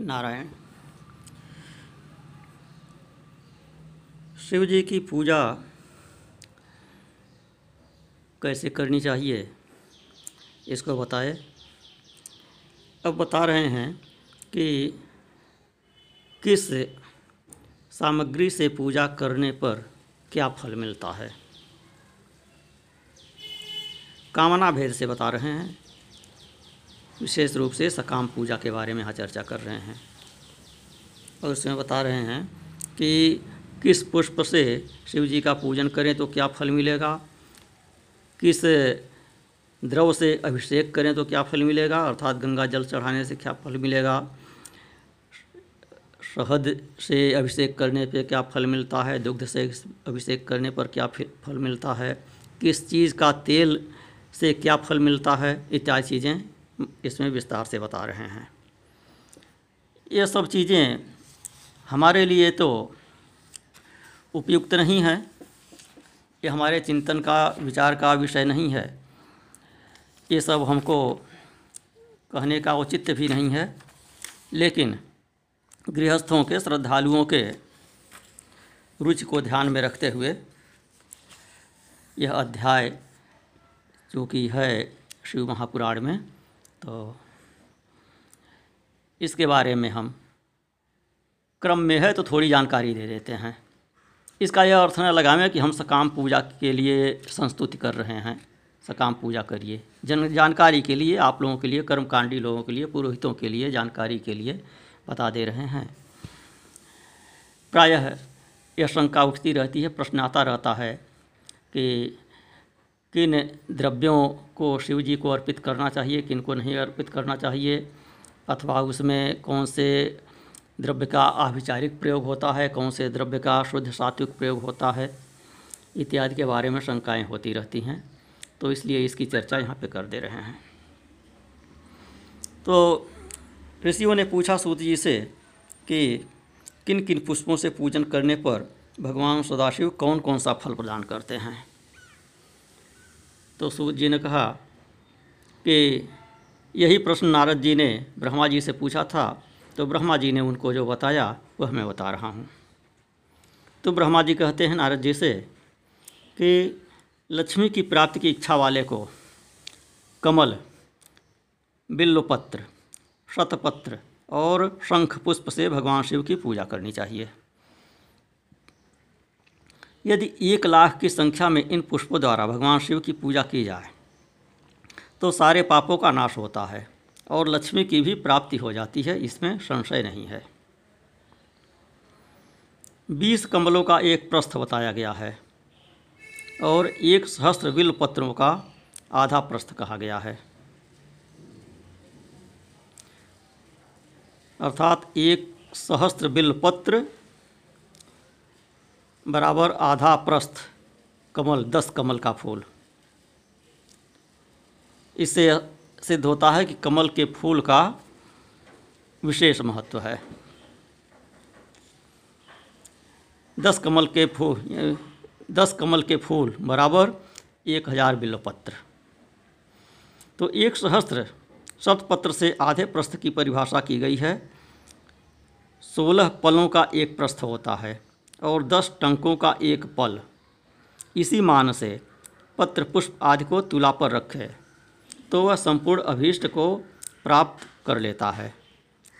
नारायण। शिव जी की पूजा कैसे करनी चाहिए, इसको बताए। अब बता रहे हैं कि किस सामग्री से पूजा करने पर क्या फल मिलता है। कामना भेद से बता रहे हैं। विशेष रूप से सकाम पूजा के बारे में यहाँ चर्चा कर रहे हैं। और उसमें बता रहे हैं कि किस पुष्प से शिव जी का पूजन करें तो क्या फल मिलेगा? किस द्रव से अभिषेक करें तो क्या फल मिलेगा? अर्थात गंगा जल चढ़ाने से क्या फल मिलेगा? शहद से अभिषेक करने पे क्या फल मिलता है? दुग्ध से अभिषेक करने पर क्या फल मिलता है? किस चीज़ का तेल से क्या फल मिलता है? इत्यादि चीज़ें इसमें विस्तार से बता रहे हैं। ये सब चीज़ें हमारे लिए तो उपयुक्त नहीं है। ये हमारे चिंतन का, विचार का विषय नहीं है। ये सब हमको कहने का औचित्य भी नहीं है। लेकिन गृहस्थों के, श्रद्धालुओं के रुचि को ध्यान में रखते हुए यह अध्याय चूँकि है शिव महापुराण में तो इसके बारे में हम क्रम में है तो थोड़ी जानकारी दे देते हैं। इसका यह अर्थ न लगावें कि हम सकाम पूजा के लिए संस्तुति कर रहे हैं। सकाम पूजा करिए। जन जानकारी के लिए, आप लोगों के लिए, कर्मकांडी लोगों के लिए, पुरोहितों के लिए, जानकारी के लिए बता दे रहे हैं। प्रायः यह शंका उठती रहती है प्रश्न आता रहता है कि किन द्रव्यों को शिव जी को अर्पित करना चाहिए किन को नहीं अर्पित करना चाहिए, अथवा उसमें कौन से द्रव्य का आभिचारिक प्रयोग होता है, कौन से द्रव्य का शुद्ध सात्विक प्रयोग होता है, इत्यादि के बारे में शंकाएँ होती रहती हैं। तो इसलिए इसकी चर्चा यहाँ पे कर दे रहे हैं। तो ऋषियों ने पूछा सूत जी से कि किन किन पुष्पों से पूजन करने पर भगवान सदाशिव कौन कौन सा फल प्रदान करते हैं? तो सूत जी ने कहा कि यही प्रश्न नारद जी ने ब्रह्मा जी से पूछा था तो ब्रह्मा जी ने उनको जो बताया, वह मैं बता रहा हूँ। तो ब्रह्मा जी कहते हैं नारद जी से कि लक्ष्मी की प्राप्ति की इच्छा वाले को कमल बिल्वपत्र शतपत्र और शंख पुष्प से भगवान शिव की पूजा करनी चाहिए। यदि एक लाख की संख्या में इन पुष्पों द्वारा भगवान शिव की पूजा की जाए तो सारे पापों का नाश होता है और लक्ष्मी की भी प्राप्ति हो जाती है, इसमें संशय नहीं है। बीस कमलों का एक प्रस्थ बताया गया है और एक सहस्त्र बिल पत्रों का आधा प्रस्थ कहा गया है। अर्थात एक सहस्त्र बिल पत्र बराबर आधा प्रस्थ कमल, दस कमल का फूल। इससे सिद्ध होता है कि कमल के फूल का विशेष महत्व है। दस कमल के फूल दस कमल के फूल बराबर एक हज़ार बिल्वपत्र। तो एक सहस्त्र शतपत्र से आधे प्रस्थ की परिभाषा की गई है। सोलह पलों का एक प्रस्थ होता है। और दस टंकों का एक पल। इसी मान से पत्र पुष्प आदि को तुला पर रखे तो वह संपूर्ण अभीष्ट को प्राप्त कर लेता है।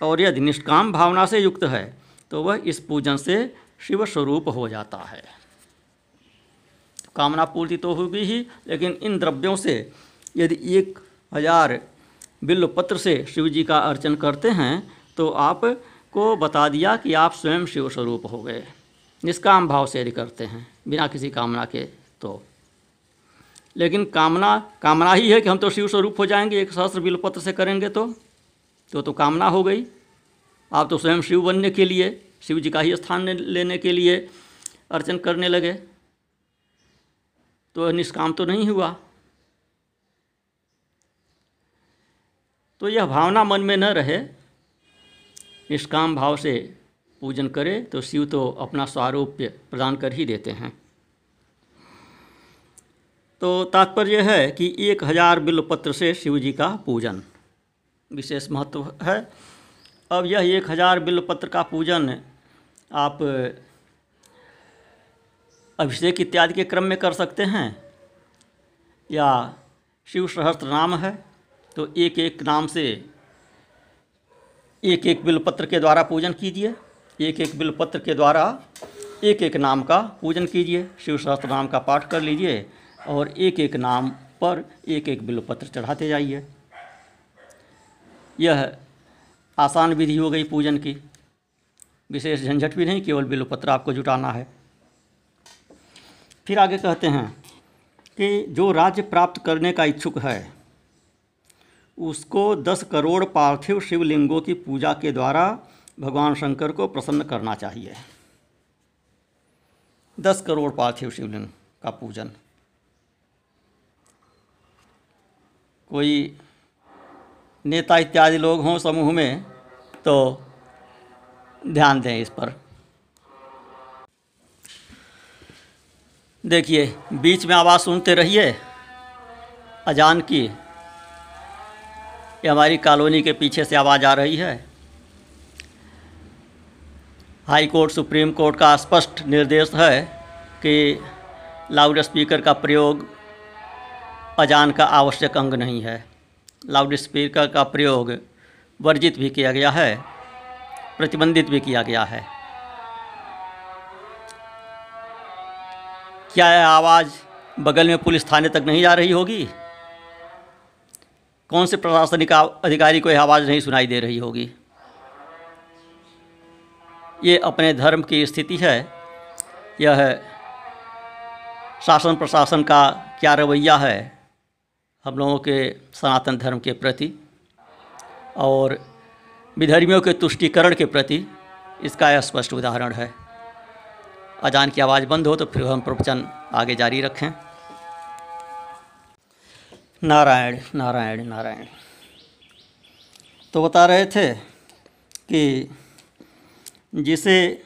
और यदि निष्काम भावना से युक्त है तो वह इस पूजन से शिव स्वरूप हो जाता है। कामना पूर्ति तो होगी ही, लेकिन इन द्रव्यों से यदि एक हज़ार बिल्व पत्र से शिव जी का अर्चन करते हैं तो आपको बता दिया कि आप स्वयं शिव स्वरूप हो गए। निष्काम भाव से यदि करते हैं, बिना किसी कामना के तो। लेकिन कामना कामना ही है कि हम तो शिव स्वरूप हो जाएँगे, एक सहस्त्र बिलपत्र से करेंगे तो। तो तो कामना हो गई। आप तो स्वयं शिव बनने के लिए, शिव जी का ही स्थान लेने के लिए अर्चन करने लगे। तो निष्काम तो नहीं हुआ। तो यह भावना मन में न रहे, निष्काम भाव से पूजन करे तो शिव तो अपना स्वारूप्य प्रदान कर ही देते हैं। तो तात्पर्य है कि एक हज़ार बिल्वपत्र से शिव जी का पूजन विशेष महत्व है। अब यह एक हज़ार बिल्वपत्र का पूजन आप अभिषेक इत्यादि के क्रम में कर सकते हैं, या शिव सहस्त्र नाम है तो एक एक नाम से एक एक बिल्वपत्र के द्वारा पूजन कीजिए। एक एक बिल्वपत्र के द्वारा एक एक नाम का पूजन कीजिए शिव सहस्त्र नाम का पाठ कर लीजिए और एक एक नाम पर एक एक बिल्वपत्र चढ़ाते जाइए। यह आसान विधि हो गई पूजन की। विशेष झंझट भी नहीं, केवल बिल्वपत्र आपको जुटाना है। फिर आगे कहते हैं कि जो राज्य प्राप्त करने का इच्छुक है, उसको दस करोड़ पार्थिव शिवलिंगों की पूजा के द्वारा भगवान शंकर को प्रसन्न करना चाहिए। दस करोड़ पार्थिव शिवलिंग का पूजन। कोई नेता इत्यादि लोग हों समूह में तो ध्यान दें इस पर। देखिए, बीच में आवाज़ सुनते रहिए। अजान की। ये हमारी कॉलोनी के पीछे से आवाज़ आ रही है। हाई कोर्ट, सुप्रीम कोर्ट का स्पष्ट निर्देश है कि लाउड स्पीकर का प्रयोग अजान का आवश्यक अंग नहीं है। लाउड स्पीकर का प्रयोग वर्जित भी किया गया है, प्रतिबंधित भी किया गया है। क्या यह आवाज़ बगल में पुलिस थाने तक नहीं जा रही होगी? कौन से प्रशासनिक अधिकारी को यह आवाज़ नहीं सुनाई दे रही होगी? ये अपने धर्म की स्थिति है। यह शासन प्रशासन का क्या रवैया है हम लोगों के सनातन धर्म के प्रति और विधर्मियों के तुष्टिकरण के प्रति इसका यह स्पष्ट उदाहरण है। अजान की आवाज़ बंद हो तो फिर हम प्रवचन आगे जारी रखें। नारायण नारायण नारायण। तो बता रहे थे कि जिसे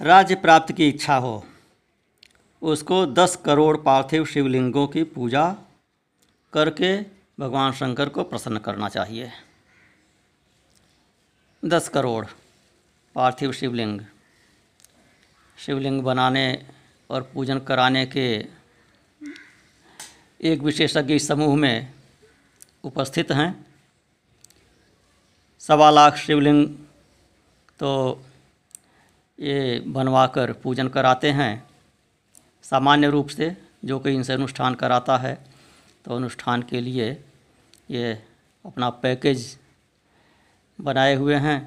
राज्य प्राप्त की इच्छा हो, उसको दस करोड़ पार्थिव शिवलिंगों की पूजा करके भगवान शंकर को प्रसन्न करना चाहिए। दस करोड़ पार्थिव शिवलिंग। शिवलिंग बनाने और पूजन कराने के एक विशेषज्ञ समूह में उपस्थित हैं। सवा लाख शिवलिंग तो ये बनवाकर पूजन कराते हैं। सामान्य रूप से जो कोई इनसे अनुष्ठान कराता है तो अनुष्ठान के लिए ये अपना पैकेज बनाए हुए हैं।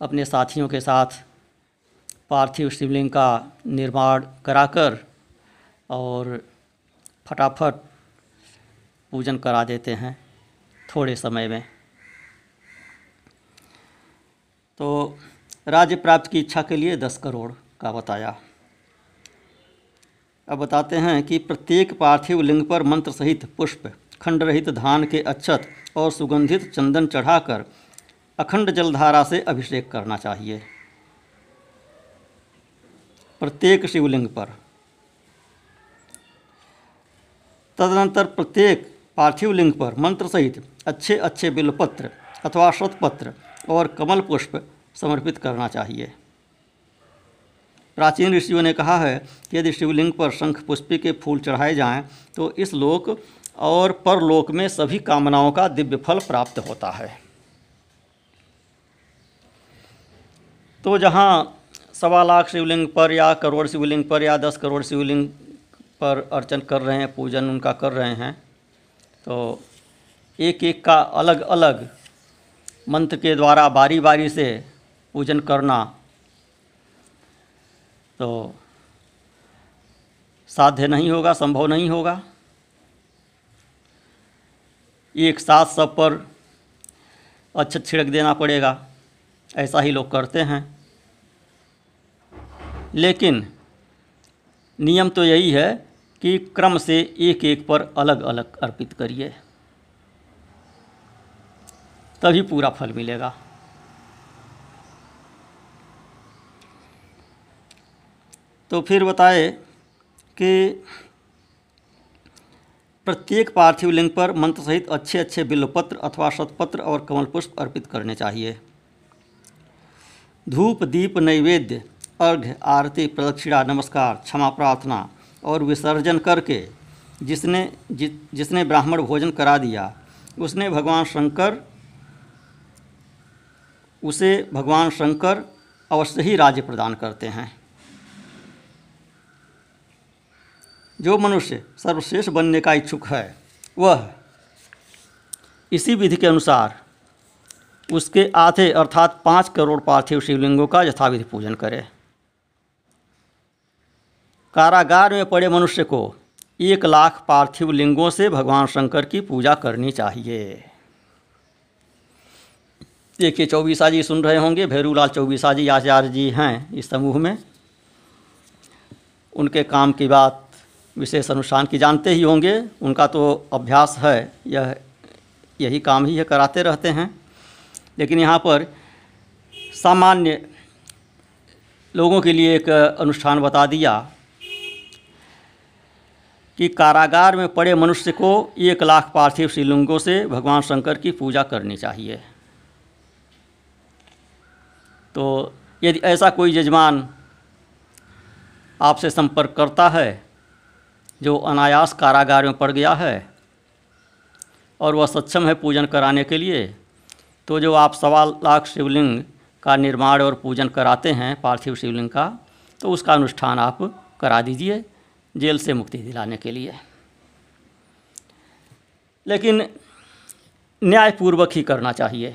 अपने साथियों के साथ पार्थिव शिवलिंग का निर्माण कराकर और फटाफट पूजन करा देते हैं थोड़े समय में। तो राज्य प्राप्त की इच्छा के लिए दस करोड़ का बताया। अब बताते हैं कि प्रत्येक पार्थिव लिंग पर मंत्र सहित पुष्प, खंड रहित धान के अक्षत और सुगंधित चंदन चढ़ाकर अखंड जलधारा से अभिषेक करना चाहिए। प्रत्येक शिवलिंग पर। तदनंतर प्रत्येक पार्थिव लिंग पर मंत्र सहित अच्छे अच्छे बिलपत्र अथवा शतपत्र और कमल पुष्प समर्पित करना चाहिए। प्राचीन ऋषियों ने कहा है कि यदि शिवलिंग पर शंख पुष्पी के फूल चढ़ाए जाएँ तो इस लोक और परलोक में सभी कामनाओं का दिव्य फल प्राप्त होता है। तो जहाँ सवा लाख शिवलिंग पर या करोड़ शिवलिंग पर या दस करोड़ शिवलिंग पर अर्चन कर रहे हैं, पूजन उनका कर रहे हैं तो एक एक का अलग अलग मंत्र के द्वारा बारी बारी से पूजन करना। तो साध्य नहीं होगा, संभव नहीं होगा। एक साथ सब पर अच्छे छिड़क देना पड़ेगा। ऐसा ही लोग करते हैं। लेकिन नियम तो यही है कि क्रम से एक एक पर अलग अलग अर्पित करिए। तभी पूरा फल मिलेगा। तो फिर बताए कि प्रत्येक पार्थिव लिंग पर मंत्र सहित अच्छे अच्छे बिल्वपत्र अथवा शतपत्र और कमल पुष्प अर्पित करने चाहिए। धूप दीप नैवेद्य अर्घ्य आरती प्रदक्षिणा नमस्कार क्षमा प्रार्थना और विसर्जन करके जिसने जि, जिसने ब्राह्मण भोजन करा दिया उसने भगवान शंकर उसे भगवान शंकर अवश्य ही राज्य प्रदान करते हैं। जो मनुष्य सर्वश्रेष्ठ बनने का इच्छुक है, वह इसी विधि के अनुसार उसके आधे अर्थात पाँच करोड़ पार्थिव शिवलिंगों का यथाविधि पूजन करे। कारागार में पड़े मनुष्य को एक लाख पार्थिव लिंगों से भगवान शंकर की पूजा करनी चाहिए। देखिए चौबीसा जी सुन रहे होंगे, भैरूलाल चौबीसा जी आचार्य जी हैं इस समूह में। उनके काम की बात, विशेष अनुष्ठान की जानते ही होंगे। उनका तो अभ्यास है, यह, यही काम ही है, कराते रहते हैं। लेकिन यहाँ पर सामान्य लोगों के लिए एक अनुष्ठान बता दिया कि कारागार में पड़े मनुष्य को एक लाख पार्थिव श्रीलिंगों से भगवान शंकर की पूजा करनी चाहिए। तो यदि ऐसा कोई यजमान आपसे संपर्क करता है, जो अनायास कारागार में पड़ गया है, और वह सक्षम है पूजन कराने के लिए तो जो आप सवा लाख शिवलिंग का निर्माण और पूजन कराते हैं, पार्थिव शिवलिंग का तो उसका अनुष्ठान आप करा दीजिए, जेल से मुक्ति दिलाने के लिए। लेकिन न्यायपूर्वक ही करना चाहिए,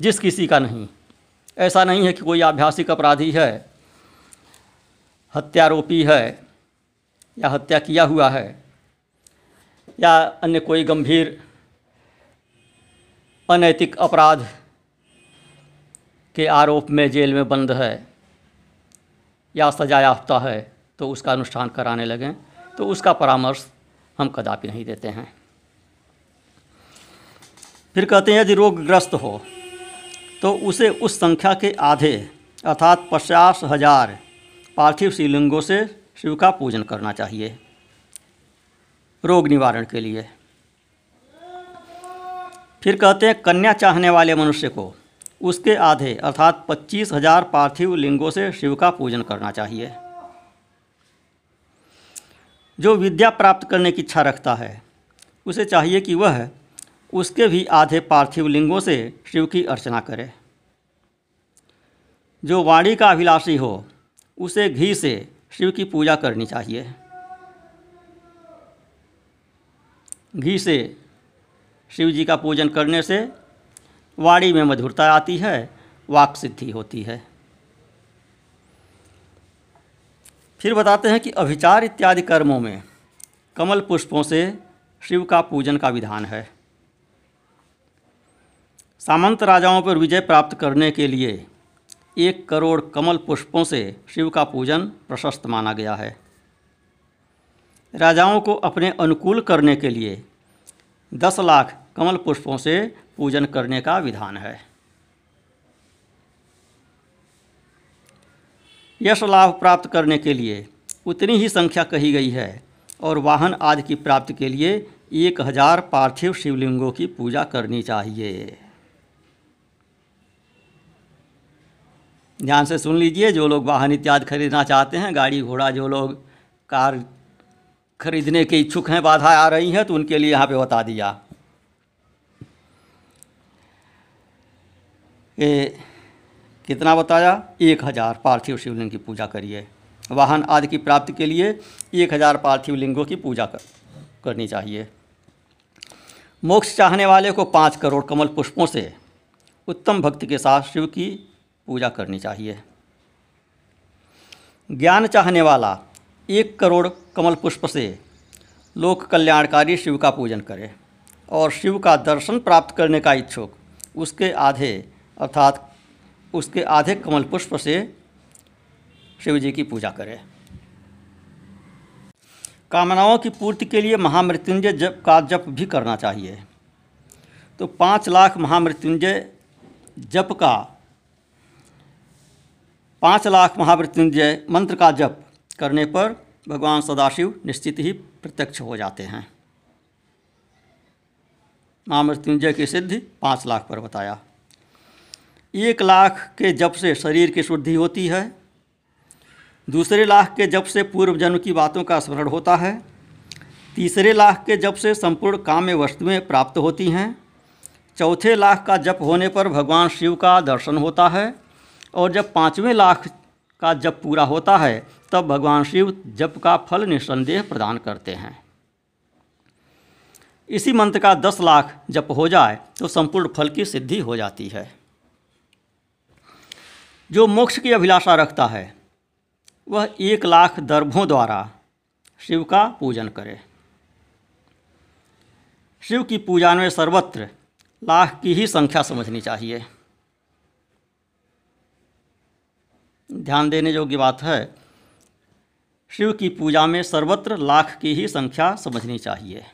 जिस किसी का नहीं। ऐसा नहीं है कि कोई आभ्यासिक अपराधी है, हत्यारोपी है, या हत्या किया हुआ है, या अन्य कोई गंभीर अनैतिक अपराध के आरोप में जेल में बंद है, या सजा याफ्ता है तो उसका अनुष्ठान कराने लगें तो उसका परामर्श हम कदापि नहीं देते हैं। फिर कहते हैं, यदि रोगग्रस्त हो तो उसे उस संख्या के आधे, अर्थात पचास हज़ार पार्थिव शिवलिंगों से शिव का पूजन करना चाहिए। रोग निवारण के लिए। फिर कहते हैं, कन्या चाहने वाले मनुष्य को उसके आधे, अर्थात पच्चीस हज़ार पार्थिव लिंगों से शिव का पूजन करना चाहिए। जो विद्या प्राप्त करने की इच्छा रखता है, उसे चाहिए कि वह उसके भी आधे पार्थिव लिंगों से शिव की अर्चना करे। जो वाणी का अभिलाषी हो, उसे घी से शिव की पूजा करनी चाहिए। घी से शिव जी का पूजन करने से वाणी में मधुरता आती है, वाक सिद्धि होती है। फिर बताते हैं कि अभिचार इत्यादि कर्मों में कमल पुष्पों से शिव का पूजन का विधान है। सामंत राजाओं पर विजय प्राप्त करने के लिए एक करोड़ कमल पुष्पों से शिव का पूजन प्रशस्त माना गया है। राजाओं को अपने अनुकूल करने के लिए दस लाख कमल पुष्पों से पूजन करने का विधान है। यश लाभ प्राप्त करने के लिए उतनी ही संख्या कही गई है और वाहन आदि की प्राप्ति के लिए एक हज़ार पार्थिव शिवलिंगों की पूजा करनी चाहिए। ध्यान से सुन लीजिए जो लोग वाहन इत्यादि खरीदना चाहते हैं गाड़ी घोड़ा जो लोग कार खरीदने के इच्छुक हैं बाधा आ रही हैं तो उनके लिए यहाँ पे बता दिया। ये कितना बताया? एक हज़ार पार्थिव शिवलिंग की पूजा करिए। वाहन आदि की प्राप्ति के लिए एक हज़ार पार्थिव लिंगों की पूजा कर, करनी चाहिए। मोक्ष चाहने वाले को पाँच करोड़ कमल पुष्पों से उत्तम भक्ति के साथ शिव की पूजा करनी चाहिए। ज्ञान चाहने वाला एक करोड़ कमल पुष्प से लोक कल्याणकारी शिव का पूजन करे और शिव का दर्शन प्राप्त करने का इच्छुक उसके आधे अर्थात उसके आधे कमल पुष्प से शिव जी की पूजा करे। कामनाओं की पूर्ति के लिए महामृत्युंजय जप का जप भी करना चाहिए। तो पाँच लाख महामृत्युंजय जप का पाँच लाख महामृत्युंजय मंत्र का जप करने पर भगवान सदाशिव निश्चित ही प्रत्यक्ष हो जाते हैं। महामृत्युंजय की सिद्धि पाँच लाख पर बताया। एक लाख के जप से शरीर की शुद्धि होती है। दूसरे लाख के जप से पूर्व जन्म की बातों का स्मरण होता है। तीसरे लाख के जप से संपूर्ण काम्य वस्तुएँ प्राप्त होती हैं। चौथे लाख का जप होने पर भगवान शिव का दर्शन होता है। और जब पाँचवें लाख का जप पूरा होता है, तब भगवान शिव जप का फल निस्संदेह प्रदान करते हैं। इसी मंत्र का दस लाख जप हो जाए तो संपूर्ण फल की सिद्धि हो जाती है। जो मोक्ष की अभिलाषा रखता है, वह एक लाख दर्भों द्वारा शिव का पूजन करे। शिव की पूजा में सर्वत्र लाख की ही संख्या समझनी चाहिए। ध्यान देने योग्य बात है। शिव की पूजा में सर्वत्र लाख की ही संख्या समझनी चाहिए।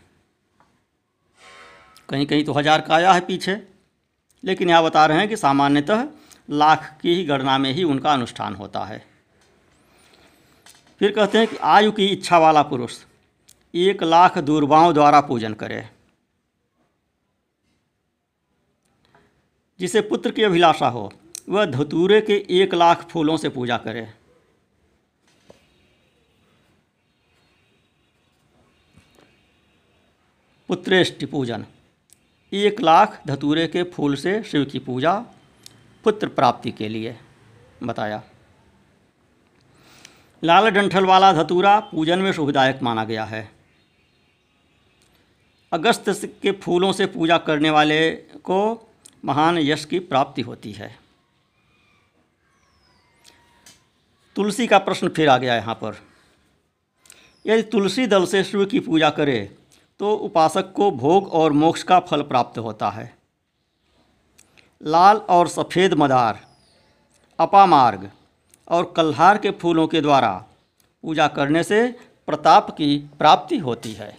कहीं कहीं तो हज़ार का आया है पीछे, लेकिन यहाँ बता रहे हैं कि सामान्यतः लाख की ही गणना में ही उनका अनुष्ठान होता है। फिर कहते हैं कि आयु की इच्छा वाला पुरुष एक लाख दूरबाओं द्वारा पूजन करे। जिसे पुत्र की अभिलाषा हो वह धतूरे के एक लाख फूलों से पूजा करे। पुत्रेष्टि पूजन। एक लाख धतूरे के फूल से शिव की पूजा, पुत्र प्राप्ति के लिए, बताया। लाल डंठल वाला धतूरा पूजन में शुभदायक माना गया है। अगस्त के फूलों से पूजा करने वाले को महान यश की प्राप्ति होती है। तुलसी का प्रश्न फिर आ गया यहाँ पर। यदि तुलसी दल से शिव की पूजा करे तो उपासक को भोग और मोक्ष का फल प्राप्त होता है। लाल और सफ़ेद मदार अपामार्ग और कल्हार के फूलों के द्वारा पूजा करने से प्रताप की प्राप्ति होती है।